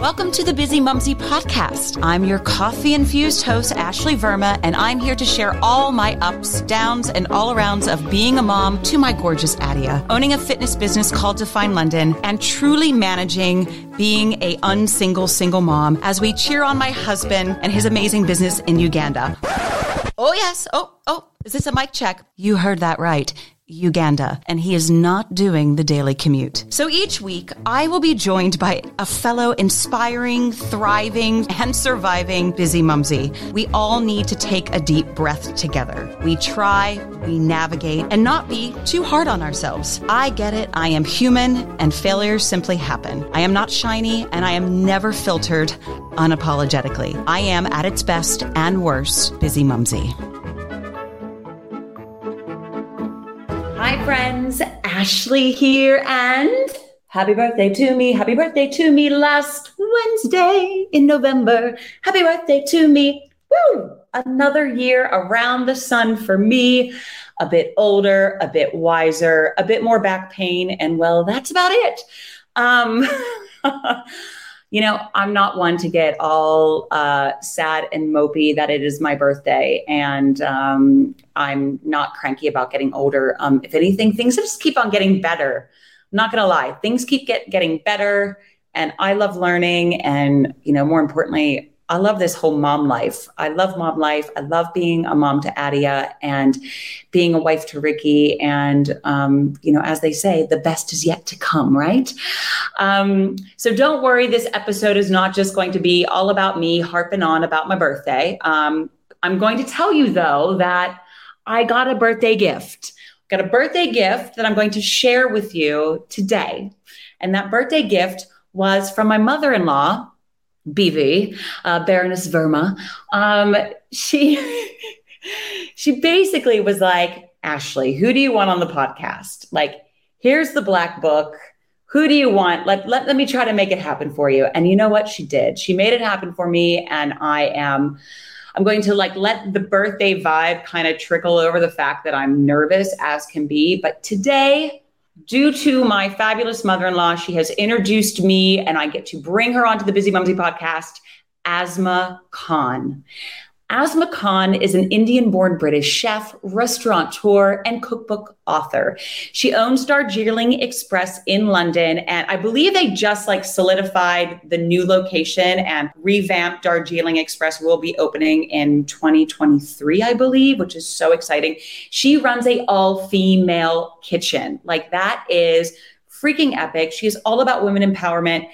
Welcome to the Bizzimumzi podcast. I'm your coffee infused host, Ashley Verma, and I'm here to share all my ups, downs, and all arounds of being a mom to my gorgeous Adia, owning a fitness business called Define London, and truly managing being a unsingle single mom as we cheer on my husband and his amazing business in Uganda. Oh, yes. Oh, oh, is this a mic check? You heard that right. Uganda, and he is not doing the daily commute. So each week, I will be joined by a fellow inspiring, thriving, and surviving Bizzimumzi. We all need to take a deep breath together. We try, we navigate, and not be too hard on ourselves. I get it. I am human, and failures simply happen. I am not shiny, and I am never filtered unapologetically. I am at its best and worst, Bizzimumzi. Hi, friends. Ashley here, and happy birthday to me. Happy birthday to me last Wednesday in November. Happy birthday to me. Woo! Another year around the sun for me. A bit older, a bit wiser, a bit more back pain, and well, that's about it. Um, you know, I'm not one to get all uh, sad and mopey that it is my birthday, and um, I'm not cranky about getting older. Um, if anything, things just keep on getting better. I'm not gonna lie, things keep get getting better, and I love learning, and you know, more importantly, I love this whole mom life. I love mom life. I love being a mom to Adia and being a wife to Ricky. And, um, you know, as they say, the best is yet to come, right? Um, so don't worry. This episode is not just going to be all about me harping on about my birthday. Um, I'm going to tell you, though, that I got a birthday gift. Got a birthday gift that I'm going to share with you today. And that birthday gift was from my mother in law, BV, uh, Baroness Verma, um, she she basically was like, Ashley, who do you want on the podcast? Like, here's the black book. Who do you want? Let, let, let me try to make it happen for you. And you know what? She did. She made it happen for me. And I am, I'm going to like let the birthday vibe kind of trickle over the fact that I'm nervous as can be. But today, due to my fabulous mother in law, she has introduced me and I get to bring her onto the Bizzimumzi podcast, Asma Khan. Asma Khan is an Indian born British chef, restaurateur, and cookbook author. She owns Darjeeling Express in London, and I believe they just like solidified the new location and revamped Darjeeling Express will be opening in 2023, I believe, which is so exciting. She runs a all female kitchen. Like that is freaking epic. She is all about women empowerment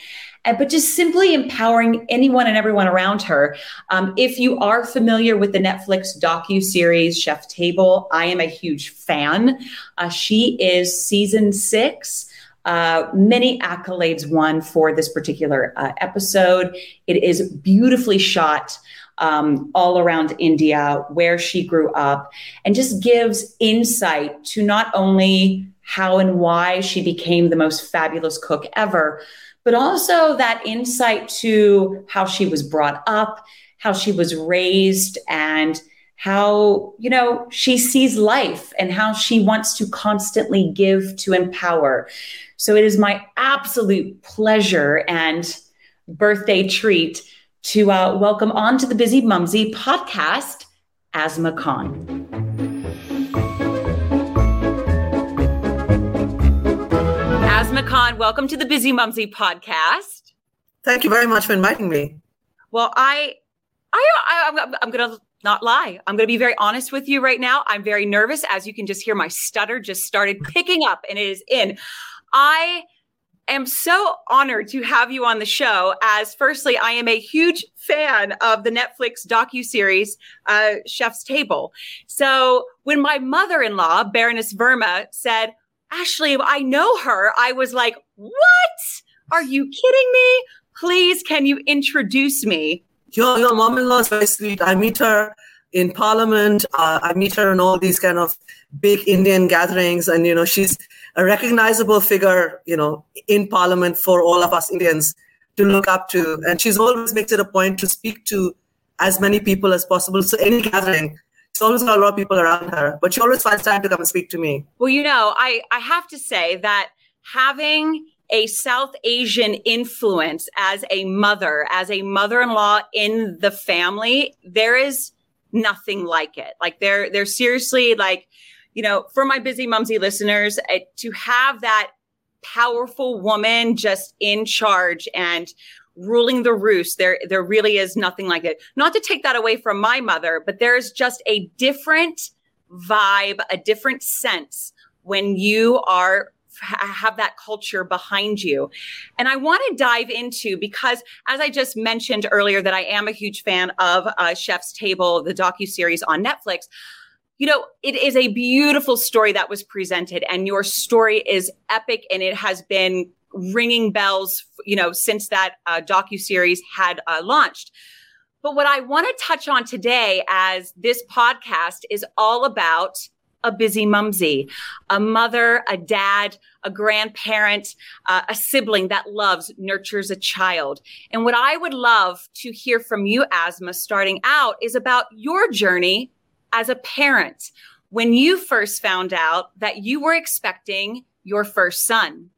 but just simply empowering anyone and everyone around her. Um, if you are familiar with the Netflix docu series Chef Table, I am a huge fan. Uh, she is season six. Uh, many accolades won for this particular uh, episode. It is beautifully shot. Um, all around India, where she grew up, and just gives insight to not only how and why she became the most fabulous cook ever, but also that insight to how she was brought up, how she was raised, and how, you know, she sees life and how she wants to constantly give to empower. So it is my absolute pleasure and birthday treat to uh, welcome on to the Bizzimumzi podcast, Asma Khan. Khan, welcome to the Bizzimumzi podcast. Thank you very much for inviting me. Well, I, I, I I'm going to not lie. I'm going to be very honest with you right now. I'm very nervous, as you can just hear. My stutter just started picking up, and it is in. I am so honored to have you on the show. As firstly, I am a huge fan of the Netflix docu series uh, Chef's Table. So when my mother-in-law Baroness Verma said Ashley, I know her. I was like, what? Are you kidding me? Please, can you introduce me? Your, your mom-in-law is very sweet. I meet her in parliament. Uh, I meet her in all these kind of big Indian gatherings. And, you know, she's a recognizable figure, you know, in parliament for all of us Indians to look up to. And she's always makes it a point to speak to as many people as possible. So any gathering, She's always got a lot of people around her, but she always finds time to come and speak to me. Well, you know, I, I have to say that having a South Asian influence as a mother, as a mother in law in the family, there is nothing like it. Like, they're, they're seriously like, you know, for my Bizzimumzi listeners, uh, to have that powerful woman just in charge and ruling the roost there there really is nothing like it not to take that away from my mother but there's just a different vibe a different sense when you are have that culture behind you. And I want to dive into because, as I just mentioned earlier, that I am a huge fan of uh, Chef's Table, the docu series on Netflix. You know, it is a beautiful story that was presented, and your story is epic, and it has been ringing bells, you know, since that uh, docu series had uh, launched. But what I want to touch on today, as this podcast is all about a Bizzimumzi, a mother, a dad, a grandparent, uh, a sibling that loves, nurtures a child. And what I would love to hear from you, Asma, starting out, is about your journey as a parent when you first found out that you were expecting your first son.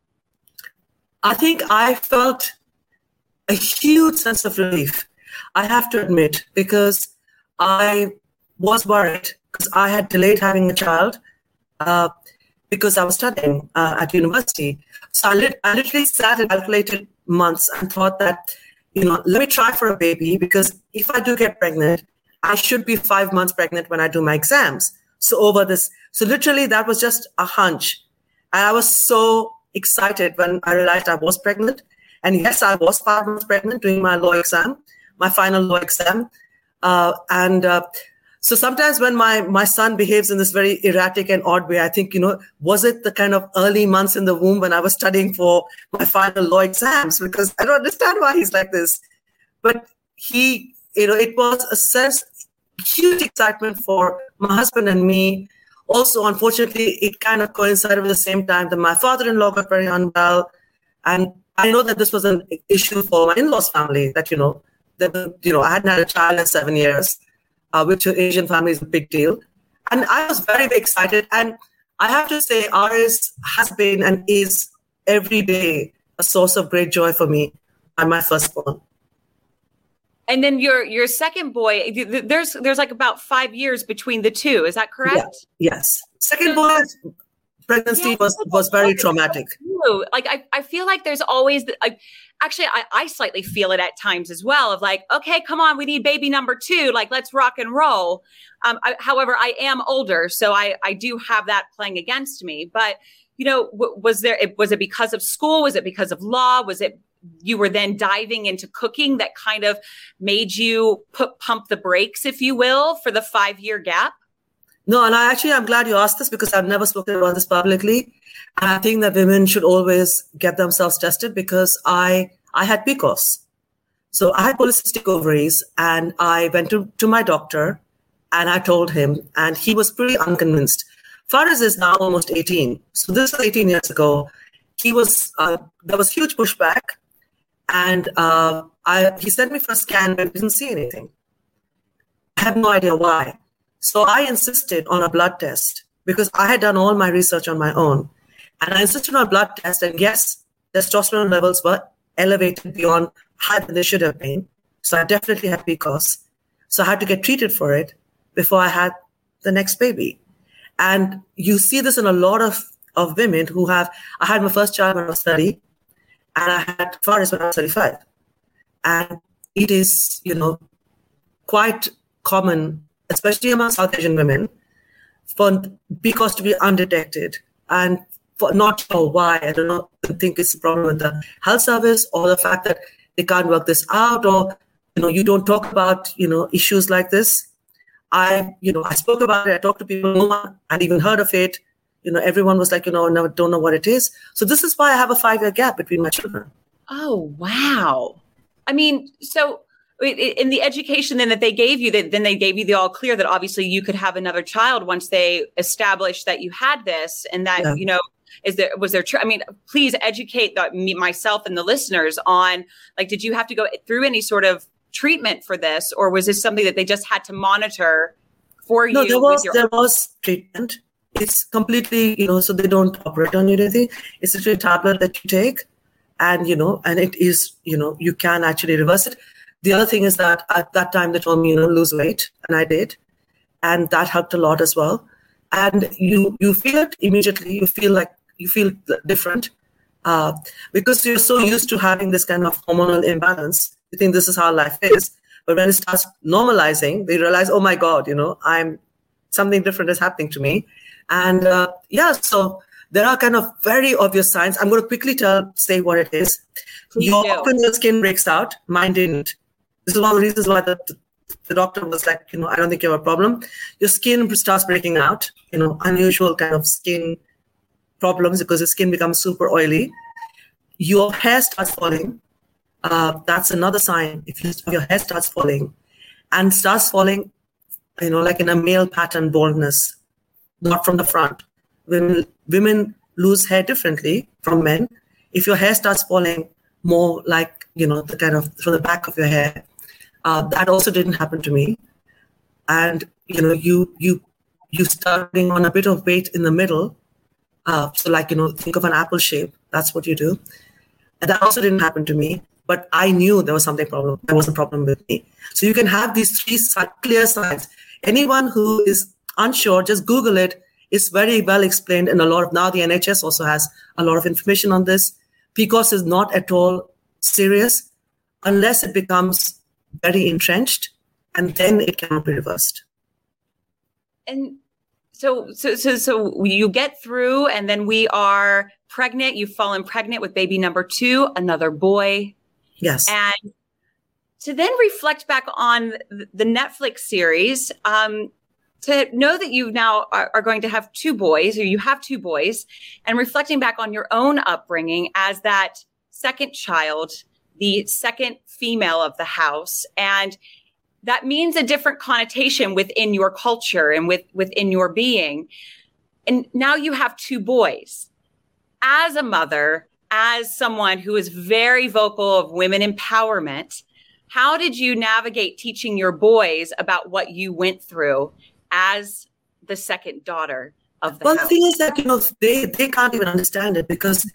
I think I felt a huge sense of relief, I have to admit, because I was worried because I had delayed having a child uh, because I was studying uh, at university. So I, lit- I literally sat and calculated months and thought that, you know, let me try for a baby because if I do get pregnant, I should be five months pregnant when I do my exams. So over this, so literally that was just a hunch. And I was so excited when I realized I was pregnant. And yes, I was five months pregnant doing my law exam, my final law exam. Uh, and uh, so sometimes when my my son behaves in this very erratic and odd way, I think, you know, was it the kind of early months in the womb when I was studying for my final law exams? Because I don't understand why he's like this. But he, you know, it was a sense, huge excitement for my husband and me. Also, unfortunately, it kind of coincided with the same time that my father-in-law got very unwell. And I know that this was an issue for my in-laws family, that, you know, that, you know, I hadn't had a child in seven years uh, which to Asian family is a big deal. And I was very, very excited. And I have to say, ours has been and is every day a source of great joy for me and my firstborn. And then your your second boy, there's there's like about five years between the two. Is that correct? Yeah. Yes. Second boy pregnancy yeah, was was very traumatic. Like I, I feel like there's always like actually I, I slightly feel it at times as well of like okay come on we need baby number two like let's rock and roll um, I, however i am older so i i do have that playing against me but you know w- was there was it because of school was it because of law was it you were then diving into cooking that kind of made you put pump the brakes if you will for the five year gap no, and I actually I'm glad you asked this because I've never spoken about this publicly. And I think that women should always get themselves tested because I I had PCOS. So I had polycystic ovaries and I went to, to my doctor and I told him, and he was pretty unconvinced. Faraz is now almost 18. So this was 18 years ago. He was, uh, there was huge pushback. And uh, I, he sent me for a scan, but didn't see anything. I have no idea why. So I insisted on a blood test because I had done all my research on my own. And I insisted on a blood test. And yes, testosterone levels were elevated beyond higher than they should have been. So I definitely had PCOS. So I had to get treated for it before I had the next baby. And you see this in a lot of, of women who have, I had my first child when I was 30 and I had Faris when I was 35. And it is, you know, quite common especially among South Asian women, for PCOS to be undetected and for not sure why. I don't know. Think it's a problem with the health service or the fact that they can't work this out, or you know, you don't talk about you know issues like this. I, you know, I spoke about it. I talked to people. One had even heard of it. You know, everyone was like, you know, no, don't know what it is. So this is why I have a five-year gap between my children. Oh wow! I mean, so in the education then that they gave you that then they gave you the all clear that obviously you could have another child once they established that you had this and that yeah. you know is there was there i mean please educate the, me, myself and the listeners on like did you have to go through any sort of treatment for this or was this something that they just had to monitor for no, you there was there was treatment it's completely you know so they don't operate on you anything it's a tablet that you take and you know and it is you know you can actually reverse it. The other thing is that at that time they told me you know lose weight and i did. And that helped a lot as well. And you you feel it immediately. You feel like you feel different. Uh, because you're so used to having this kind of hormonal imbalance you think this is how life is. But when it starts normalizing they realize oh my god you know i'm something different is happening to me and uh, yeah so there are kind of very obvious signs i'm going to quickly tell say what it is Please your skin breaks out mine didn't this is one of the reasons why the, the doctor was like, you know, I don't think you have a problem. Your skin starts breaking out, you know, unusual kind of skin problems because the skin becomes super oily. Your hair starts falling. Uh, that's another sign. If you, your hair starts falling and starts falling, you know, like in a male pattern baldness, not from the front. Women, women lose hair differently from men. If your hair starts falling more like, you know, the kind of from the back of your hair, uh, that also didn't happen to me. And you know, you you you starting on a bit of weight in the middle. Uh, so like you know, think of an apple shape. That's what you do. And that also didn't happen to me. But I knew there was something problem. There was a problem with me. So you can have these three clear signs. Anyone who is unsure, just Google it. It's very well explained, and a lot of now the NHS also has a lot of information on this. PCOS is not at all serious unless it becomes very entrenched, and then it cannot be reversed. And so, so, so, so you get through, and then we are pregnant. You've fallen pregnant with baby number two, another boy. Yes. And to then reflect back on the Netflix series, um, to know that you now are, are, going to have two boys, or you have two boys, and reflecting back on your own upbringing as that second child the second female of the house. And that means a different connotation within your culture and with, within your being. And now you have two boys. As a mother, as someone who is very vocal of women empowerment, how did you navigate teaching your boys about what you went through as the second daughter of the well, house? the thing is that, you know, they, they can't even understand it because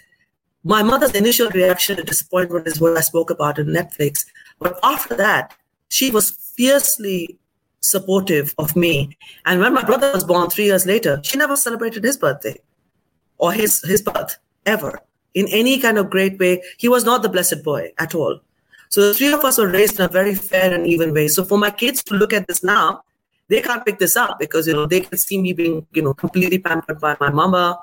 my mother's initial reaction to disappointment is what I spoke about in Netflix. But after that, she was fiercely supportive of me. And when my brother was born three years later, she never celebrated his birthday or his, his birth ever in any kind of great way. He was not the blessed boy at all. So the three of us were raised in a very fair and even way. So for my kids to look at this now, they can't pick this up because you know they can see me being you know completely pampered by my mama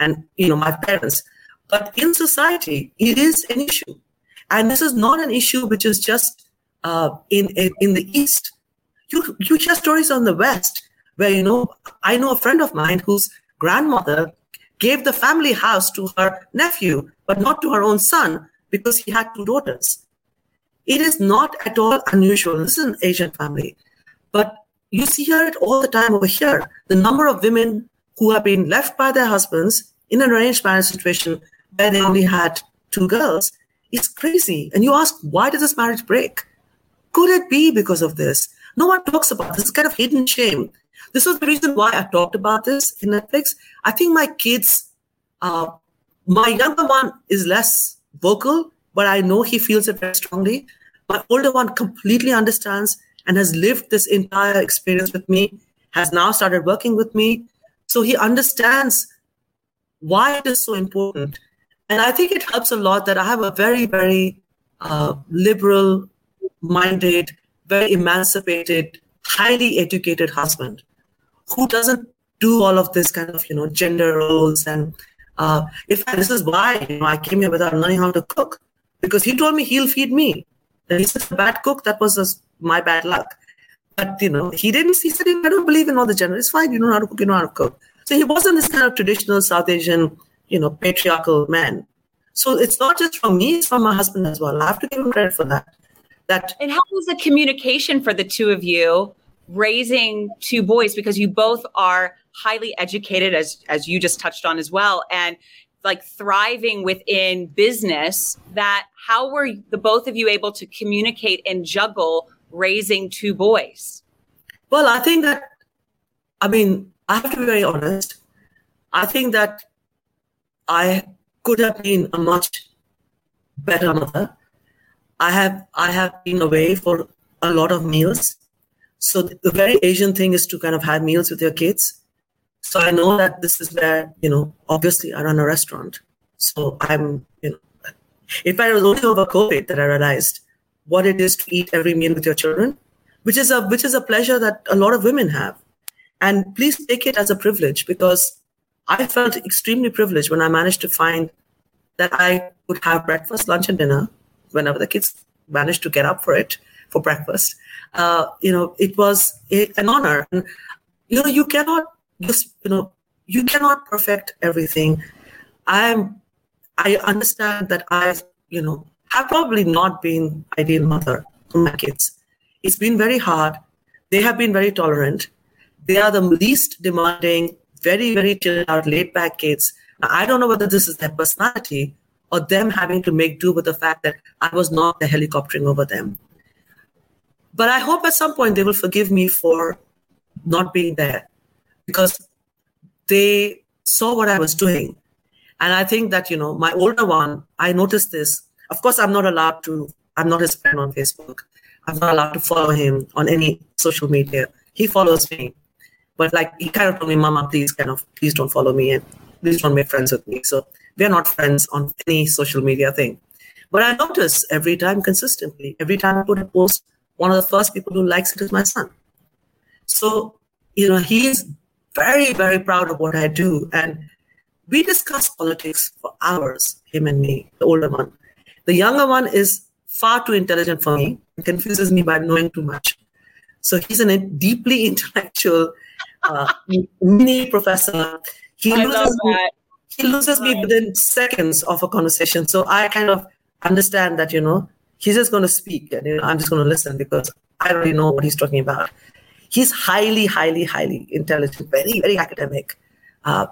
and you know my parents. But in society, it is an issue. And this is not an issue which is just uh, in, in, in the East. You, you hear stories on the West where, you know, I know a friend of mine whose grandmother gave the family house to her nephew, but not to her own son because he had two daughters. It is not at all unusual. This is an Asian family. But you see it all the time over here. The number of women who have been left by their husbands in an arranged marriage situation where they only had two girls it's crazy. And you ask, why did this marriage break? Could it be because of this? No one talks about this. It's kind of hidden shame. This was the reason why I talked about this in Netflix. I think my kids, uh, my younger one is less vocal, but I know he feels it very strongly. My older one completely understands and has lived this entire experience with me, has now started working with me. So he understands why it is so important and I think it helps a lot that I have a very, very uh, liberal minded, very emancipated, highly educated husband who doesn't do all of this kind of, you know, gender roles. And uh, in fact, this is why you know, I came here without learning how to cook because he told me he'll feed me. And he's a bad cook. That was my bad luck. But, you know, he didn't, he said, I don't believe in all the gender. It's fine. You know how to cook, you know how to cook. So he wasn't this kind of traditional South Asian you know, patriarchal man. So it's not just from me, it's from my husband as well. I have to give him credit for that. That And how was the communication for the two of you raising two boys because you both are highly educated as as you just touched on as well and like thriving within business that how were the both of you able to communicate and juggle raising two boys well i think that i mean i have to be very honest i think that I could have been a much better mother. I have I have been away for a lot of meals. So the very Asian thing is to kind of have meals with your kids. So I know that this is where, you know, obviously I run a restaurant. So I'm, you know, in fact, it was only over COVID that I realized what it is to eat every meal with your children, which is a which is a pleasure that a lot of women have. And please take it as a privilege because I felt extremely privileged when I managed to find that I would have breakfast, lunch, and dinner whenever the kids managed to get up for it for breakfast. Uh, you know, it was an honor. And, you know, you cannot just, you know, you cannot perfect everything. I'm, I understand that I, you know, have probably not been ideal mother to my kids. It's been very hard. They have been very tolerant. They are the least demanding, very, very chilled out, laid back kids. Now, I don't know whether this is their personality or them having to make do with the fact that I was not the helicoptering over them. But I hope at some point they will forgive me for not being there because they saw what I was doing. And I think that, you know, my older one, I noticed this. Of course, I'm not allowed to, I'm not his friend on Facebook. I'm not allowed to follow him on any social media. He follows me. But like he kind of told me, Mama, please kind of please don't follow me and please don't make friends with me. So we're not friends on any social media thing. But I notice every time consistently, every time I put a post, one of the first people who likes it is my son. So, you know, he's very, very proud of what I do. And we discuss politics for hours, him and me, the older one. The younger one is far too intelligent for me, confuses me by knowing too much. So he's a deeply intellectual uh, mini professor. He I loses, me, he loses me within seconds of a conversation. So I kind of understand that, you know, he's just going to speak and you know, I'm just going to listen because I already know what he's talking about. He's highly, highly, highly intelligent, very, very academic. Uh,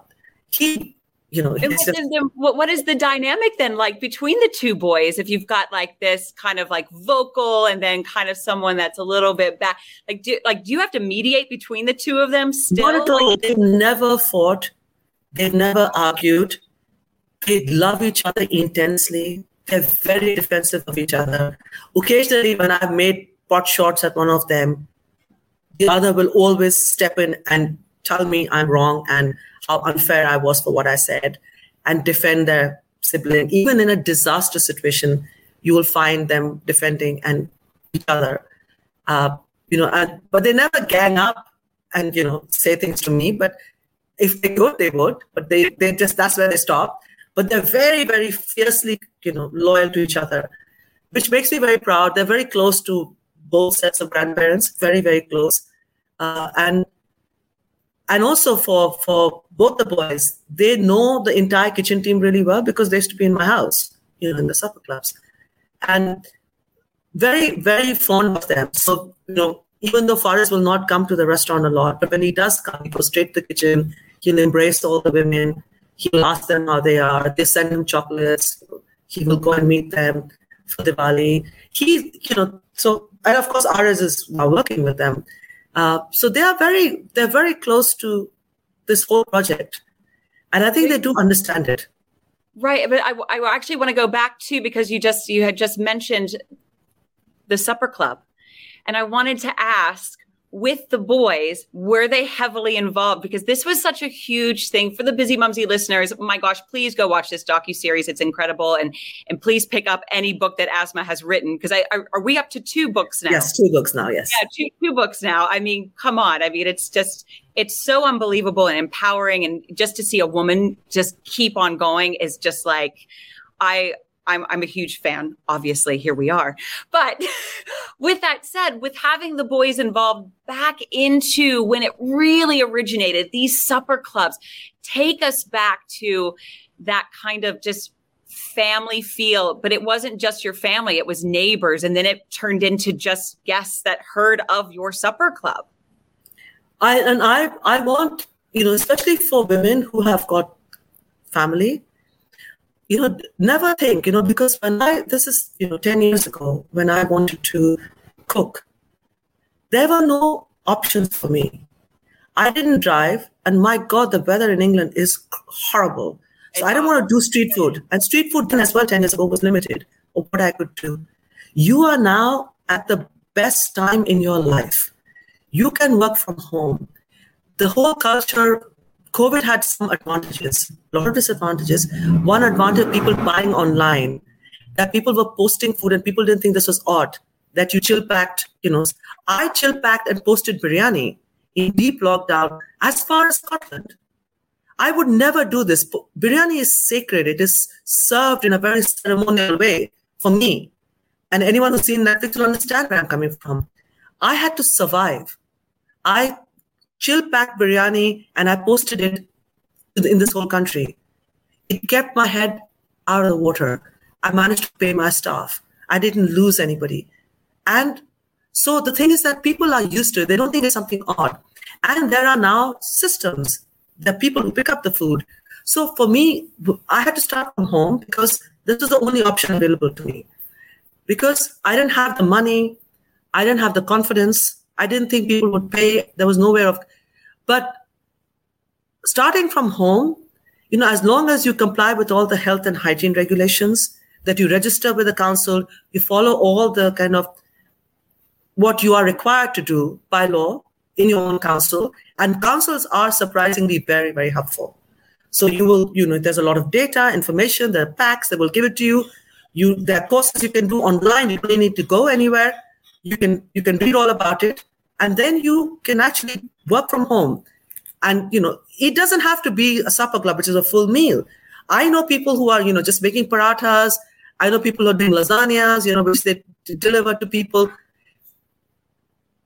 he you know what, is the, what is the dynamic then like between the two boys if you've got like this kind of like vocal and then kind of someone that's a little bit back like do like do you have to mediate between the two of them still? Not at all. Like, they've never fought. They've never argued. They love each other intensely. They're very defensive of each other. Occasionally when i've made pot shots at one of them the other will always step in and tell me i'm wrong and how unfair I was for what I said and defend their sibling. Even in a disaster situation, you will find them defending and each other. Uh, you know, and, but they never gang up and you know say things to me. But if they could, they would. But they they just that's where they stop. But they're very very fiercely you know loyal to each other, which makes me very proud. They're very close to both sets of grandparents, very very close, uh, and and also for for both the boys, they know the entire kitchen team really well because they used to be in my house, you know, in the supper clubs, and very very fond of them. So you know, even though Faris will not come to the restaurant a lot, but when he does come, he goes straight to the kitchen. He'll embrace all the women. He'll ask them how they are. They send him chocolates. He will go and meet them for Diwali. He, you know, so and of course, Aris is now working with them. Uh, so they are very they're very close to this whole project, and I think they do understand it. Right, but I, I actually want to go back to because you just you had just mentioned the supper club, and I wanted to ask with the boys, were they heavily involved? Because this was such a huge thing for the Bizzimumzi listeners. Oh my gosh, please go watch this docu series; it's incredible, and and please pick up any book that Asma has written. Because I are, are, we up to two books now? Yes, two books now. Yes, yeah, two two books now. I mean, come on. I mean, it's just it's so unbelievable and empowering, and just to see a woman just keep on going is just like I I'm, I'm a huge fan. Obviously, here we are. But with that said, with having the boys involved back into when it really originated, these supper clubs take us back to that kind of just family feel, but it wasn't just your family, it was neighbors. And then it turned into just guests that heard of your supper club. I and I I want, you know, especially for women who have got family, you know, never think, you know, because when I, this is, you know, 10 years ago, when I wanted to cook, there were no options for me. I didn't drive, and my God, the weather in England is horrible. So I didn't want to do street food. And street food then as well 10 years ago was limited. or what I could do. You are now at the best time in your life. You can work from home. The whole culture, COVID had some advantages, a lot of disadvantages. One advantage, people buying online, that people were posting food and people didn't think this was odd, that you chill packed, you know. I chill packed and posted biryani in deep lockdown as far as Scotland. I would never do this. Biryani is sacred. It is served in a very ceremonial way for me. And anyone who's seen Netflix will understand where I'm coming from. I had to survive. I chill packed biryani and I posted it in this whole country. It kept my head out of the water. I managed to pay my staff. I didn't lose anybody. And so the thing is that people are used to it. They don't think it's something odd. And there are now systems the people who pick up the food. So for me, I had to start from home because this was the only option available to me. Because I didn't have the money, I didn't have the confidence, I didn't think people would pay. There was nowhere of, but starting from home, you know, as long as you comply with all the health and hygiene regulations, that you register with the council, you follow all the kind of what you are required to do by law in your own council, and councils are surprisingly very, very helpful. So you will, you know, there's a lot of data, information, there are packs that will give it to you. You there are courses you can do online. You don't need to go anywhere. You can you can read all about it, and then you can actually work from home. And you know, it doesn't have to be a supper club, which is a full meal. I know people who are, you know, just making parathas. I know people who are doing lasagnas, you know, which they deliver to people.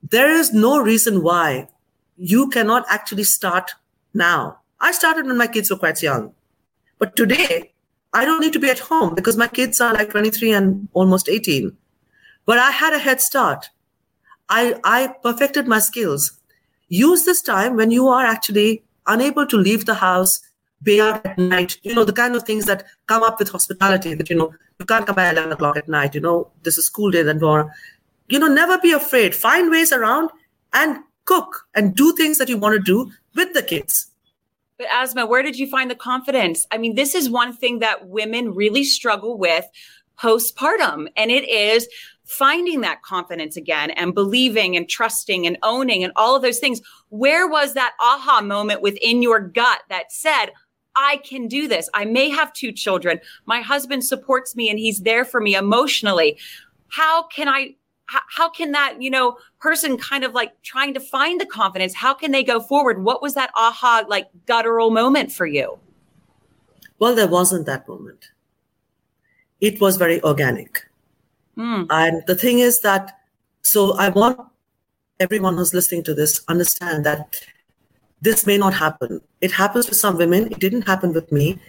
There is no reason why you cannot actually start now. I started when my kids were quite young. But today, I don't need to be at home because my kids are like 23 and almost 18. But I had a head start. I, I perfected my skills. Use this time when you are actually unable to leave the house, be out at night, you know, the kind of things that come up with hospitality that, you know, you can't come by 11 o'clock at night, you know, this is school day, then more. You know, never be afraid. Find ways around and cook and do things that you want to do with the kids. But Asma, where did you find the confidence? I mean, this is one thing that women really struggle with postpartum, and it is finding that confidence again and believing and trusting and owning and all of those things. Where was that aha moment within your gut that said, I can do this. I may have two children. My husband supports me and he's there for me emotionally. How can I how, can that, you know, person kind of like trying to find the confidence, how can they go forward? What was that aha, like guttural moment for you? Well, there wasn't that moment. It was very organic. Mm. And the thing is that, so I want everyone who's listening to this understand that this may not happen. It happens with some women. It didn't happen with me.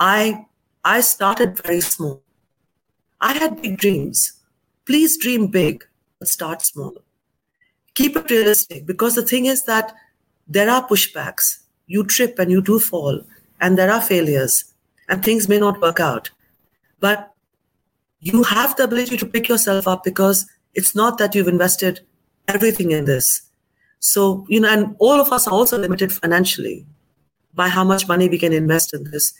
I I started very small. I had big dreams. Please dream big, but start small. Keep it realistic because the thing is that there are pushbacks. You trip and you do fall, and there are failures, and things may not work out. But you have the ability to pick yourself up because it's not that you've invested everything in this. So, you know, and all of us are also limited financially by how much money we can invest in this.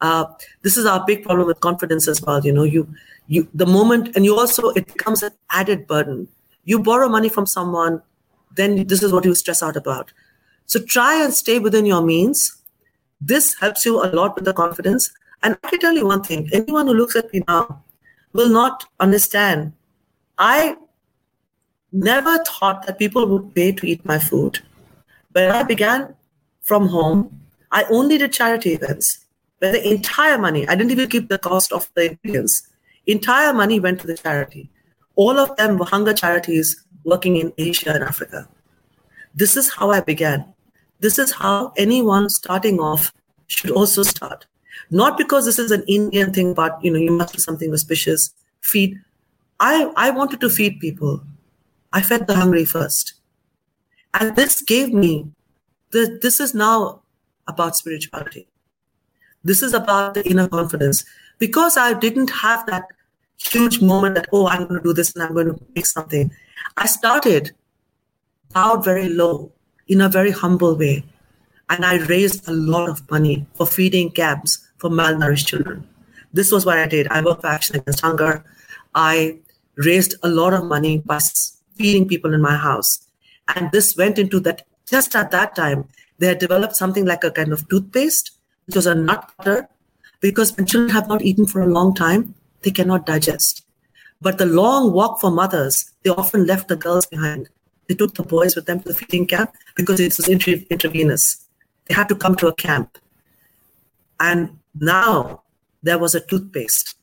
Uh, this is our big problem with confidence as well. You know, you you the moment and you also it becomes an added burden you borrow money from someone then this is what you stress out about so try and stay within your means this helps you a lot with the confidence and i can tell you one thing anyone who looks at me now will not understand i never thought that people would pay to eat my food when i began from home i only did charity events where the entire money i didn't even keep the cost of the ingredients Entire money went to the charity. All of them were hunger charities working in Asia and Africa. This is how I began. This is how anyone starting off should also start. Not because this is an Indian thing, but you know, you must do something auspicious. Feed. I, I wanted to feed people. I fed the hungry first. And this gave me the, this is now about spirituality. This is about the inner confidence because I didn't have that huge moment that, oh, I'm going to do this and I'm going to make something. I started out very low in a very humble way. And I raised a lot of money for feeding camps for malnourished children. this was what I did. I worked for Action Against Hunger. I raised a lot of money by feeding people in my house. And this went into that, just at that time, they had developed something like a kind of toothpaste, which was a nut butter, because when children have not eaten for a long time, they cannot digest. But the long walk for mothers, they often left the girls behind. They took the boys with them to the feeding camp because it was intravenous. They had to come to a camp. And now there was a toothpaste.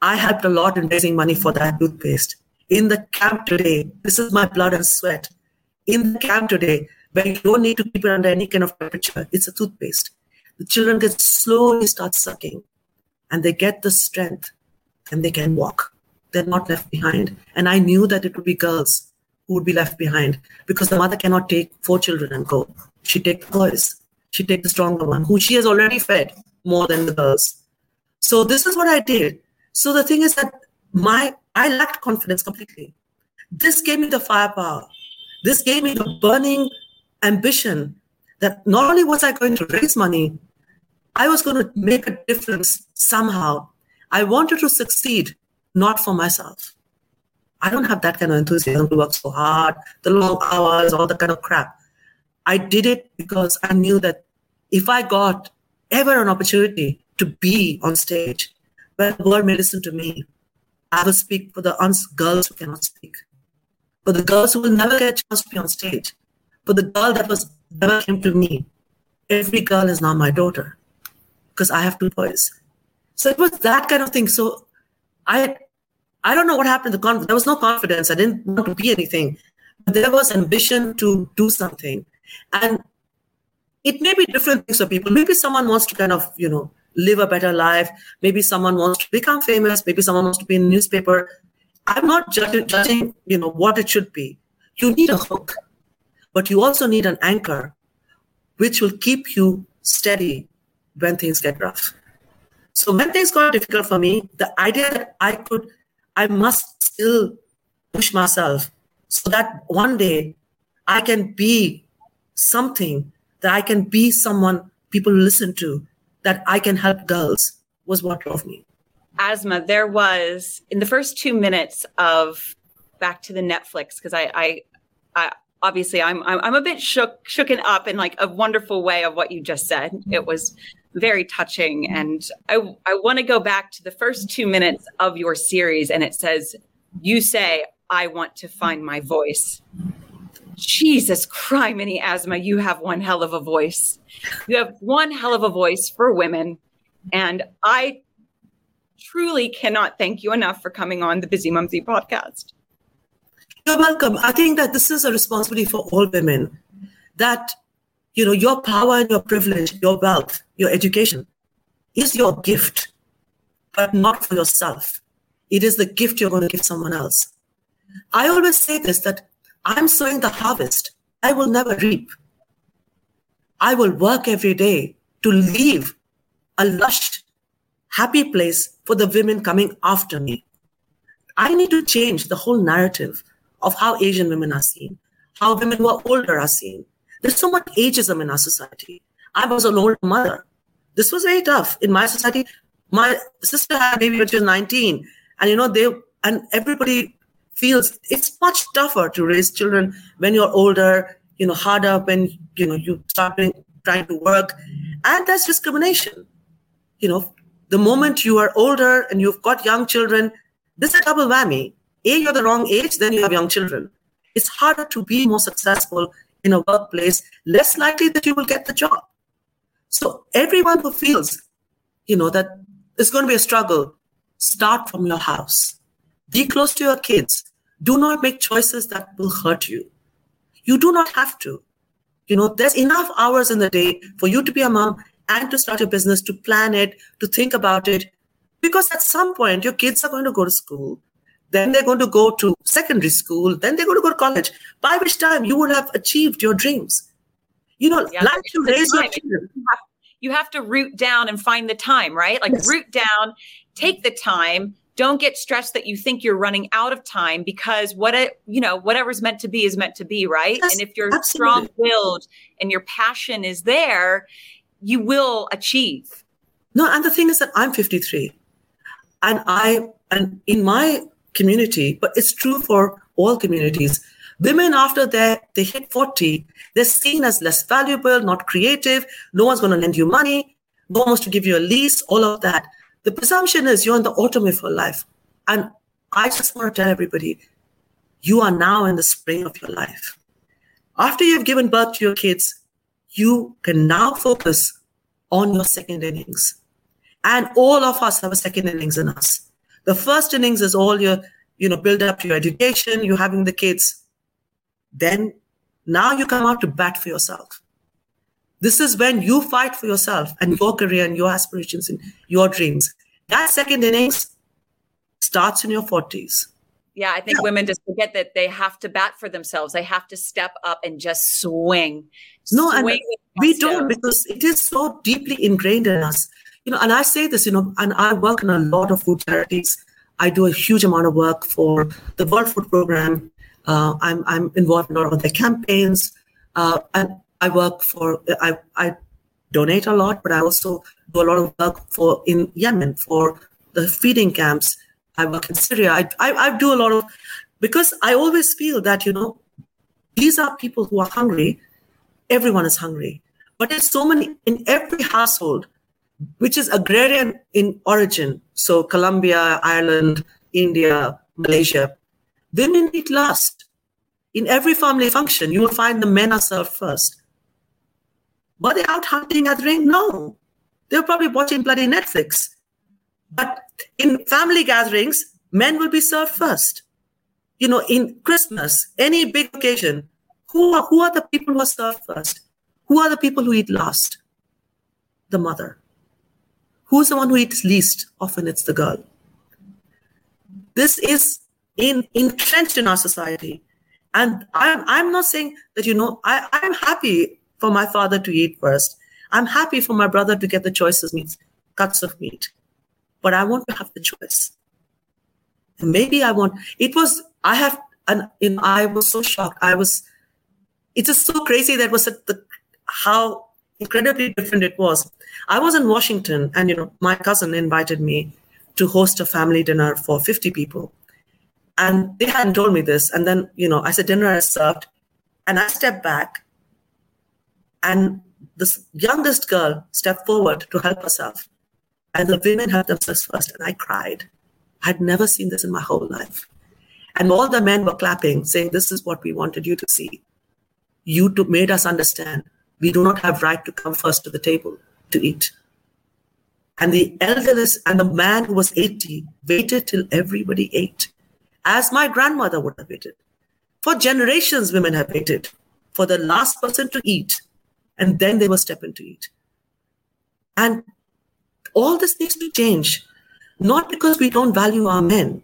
I helped a lot in raising money for that toothpaste. In the camp today, this is my blood and sweat. In the camp today, where you don't need to keep it under any kind of temperature, it's a toothpaste. The children get slowly start sucking and they get the strength and they can walk. They're not left behind. And I knew that it would be girls who would be left behind because the mother cannot take four children and go. She take the boys. She take the stronger one, who she has already fed more than the girls. So this is what I did. So the thing is that my I lacked confidence completely. This gave me the firepower. This gave me the burning ambition that not only was I going to raise money, I was going to make a difference somehow. I wanted to succeed, not for myself. I don't have that kind of enthusiasm to work so hard, the long hours, all the kind of crap. I did it because I knew that if I got ever an opportunity to be on stage where the world may listen to me, I will speak for the uns- girls who cannot speak, for the girls who will never get a chance to be on stage, for the girl that was never came to me. Every girl is now my daughter because I have two boys. So it was that kind of thing. So I I don't know what happened the confidence. There was no confidence. I didn't want to be anything. But there was ambition to do something. And it may be different things for people. Maybe someone wants to kind of, you know, live a better life. Maybe someone wants to become famous. Maybe someone wants to be in a newspaper. I'm not judging, judging, you know, what it should be. You need a hook, but you also need an anchor, which will keep you steady when things get rough. So when things got difficult for me, the idea that I could, I must still push myself so that one day I can be something, that I can be someone people listen to, that I can help girls was what drove me. Asma, there was in the first two minutes of back to the Netflix because I, I, I, obviously I'm, I'm I'm a bit shook shooken up in like a wonderful way of what you just said. Mm-hmm. It was very touching, and I I want to go back to the first two minutes of your series, and it says you say I want to find my voice. Jesus criminy Asma, you have one hell of a voice. You have one hell of a voice for women. And I truly cannot thank you enough for coming on the Bizzimumzi podcast. You're welcome. I think that this is a responsibility for all women that, you know, your power and your privilege, your wealth, your education is your gift, but not for yourself. It is the gift you're going to give someone else. I always say this that I'm sowing the harvest. I will never reap. I will work every day to leave a lush, happy place for the women coming after me. I need to change the whole narrative of how Asian women are seen, how women who are older are seen. There's so much ageism in our society. I was an old mother. This was very tough in my society. My sister had a baby when she was 19, and you know they and everybody feels it's much tougher to raise children when you're older, you know, harder when you know you start trying to work, and that's discrimination. You know, the moment you are older and you've got young children, this is a double whammy. A, you're the wrong age, then you have young children. It's harder to be more successful in a workplace, less likely that you will get the job. So everyone who feels, you know, that it's going to be a struggle, start from your house be close to your kids. Do not make choices that will hurt you. You do not have to. You know, there's enough hours in the day for you to be a mom and to start a business, to plan it, to think about it. Because at some point, your kids are going to go to school. Then they're going to go to secondary school. Then they're going to go to college, by which time you would have achieved your dreams. You know, yeah, like to raise your children. You have, you have to root down and find the time, right? Like yes. root down, take the time, don't get stressed that you think you're running out of time because what it you know whatever's meant to be is meant to be right? Yes, and if you're strong willed and your passion is there you will achieve. No and the thing is that i'm 53 And I, and in my community, but it's true for all communities, women after they, they hit 40, they're seen as less valuable, not creative, no one's going to lend you money, no one wants to give you a lease, all of that. The presumption is you're in the autumn of your life. And I just want to tell everybody, you are now in the spring of your life. After you've given birth to your kids, you can now focus on your second innings. And all of us have a second innings in us. The first innings is all your, you know, build up to your education, you having the kids. Then now you come out to bat for yourself. This is when you fight for yourself and your career and your aspirations and your dreams. That second innings starts in your 40s. Yeah, I think yeah. women just forget that they have to bat for themselves. They have to step up and just swing. No, swing and we don't because it is so deeply ingrained in us. You know, and I say this, you know, and I work in a lot of food charities. I do a huge amount of work for the World Food Program. Uh, I'm I'm involved in a lot of their campaigns, uh, and I work for I I donate a lot, but I also do a lot of work for in Yemen for the feeding camps I work in Syria. I, I, I do a lot of, because I always feel that, you know, these are people who are hungry. Everyone is hungry. But there's so many in every household, which is agrarian in origin. So Colombia, Ireland, India, Malaysia, women eat last. In every family function, you will find the men are served first. But they out hunting, gathering? No. They're probably watching bloody Netflix. But in family gatherings, men will be served first. You know, in Christmas, any big occasion, who are, who are the people who are served first? Who are the people who eat last? The mother. Who's the one who eats least? Often it's the girl. This is in, entrenched in our society. And I'm, I'm not saying that, you know, I, I'm happy for my father to eat first. I'm happy for my brother to get the choices meats, cuts of meat but I want to have the choice. And maybe I want, it was, I have, and you know, I was so shocked. I was, it's just so crazy that was the, how incredibly different it was. I was in Washington and, you know, my cousin invited me to host a family dinner for 50 people. And they hadn't told me this. And then, you know, I said, dinner is served. And I stepped back and this youngest girl stepped forward to help herself. And the women helped themselves first. And I cried. I'd never seen this in my whole life. And all the men were clapping, saying, This is what we wanted you to see. You made us understand we do not have right to come first to the table to eat. And the elderless and the man who was 80 waited till everybody ate, as my grandmother would have waited. For generations, women have waited for the last person to eat, and then they were step into it. And all this needs to change, not because we don't value our men,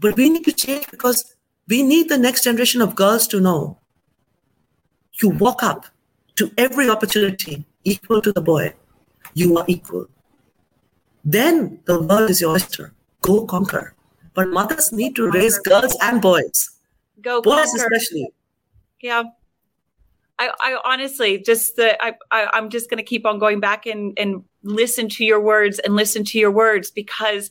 but we need to change because we need the next generation of girls to know you walk up to every opportunity equal to the boy. You are equal. Then the world is your oyster. Go conquer. But mothers need to raise girls and boys. Go boys conquer. especially. Yeah. I, I honestly just the I, I am just going to keep on going back and and listen to your words and listen to your words because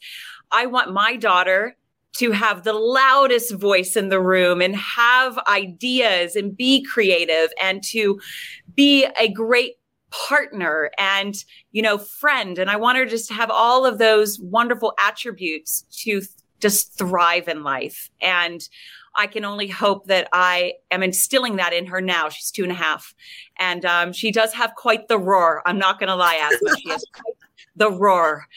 I want my daughter to have the loudest voice in the room and have ideas and be creative and to be a great partner and you know friend. And i want her just to have all of those wonderful attributes to th- just thrive in life. And I can only hope that I am instilling that in her now. She's two and a half. And um, she does have quite the roar. I'm not going to lie, Asma. She has quite the roar.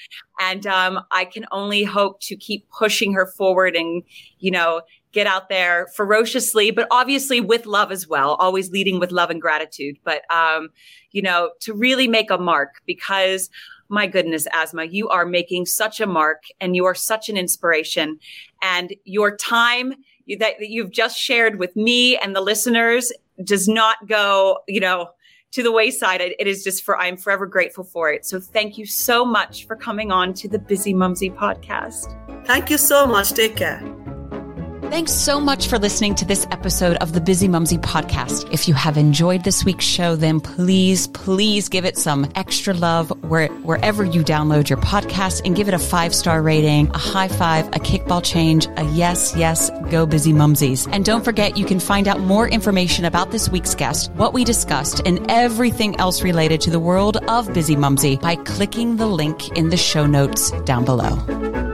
And um, I can only hope to keep pushing her forward and, you know, get out there ferociously, but obviously with love as well, always leading with love and gratitude. But, um, you know, to really make a mark because my goodness, Asma, you are making such a mark and you are such an inspiration. And your time you, that, that you've just shared with me and the listeners does not go, you know, to the wayside. It, it is just for, I'm forever grateful for it. So thank you so much for coming on to the Bizzimumzi podcast. Thank you so much. Take care. Thanks so much for listening to this episode of the Bizzimumzi podcast. If you have enjoyed this week's show, then please, please give it some extra love where, wherever you download your podcast and give it a five star rating, a high five, a kickball change, a yes, yes, go Bizzimumzis. And don't forget, you can find out more information about this week's guest, what we discussed, and everything else related to the world of Bizzimumzi by clicking the link in the show notes down below.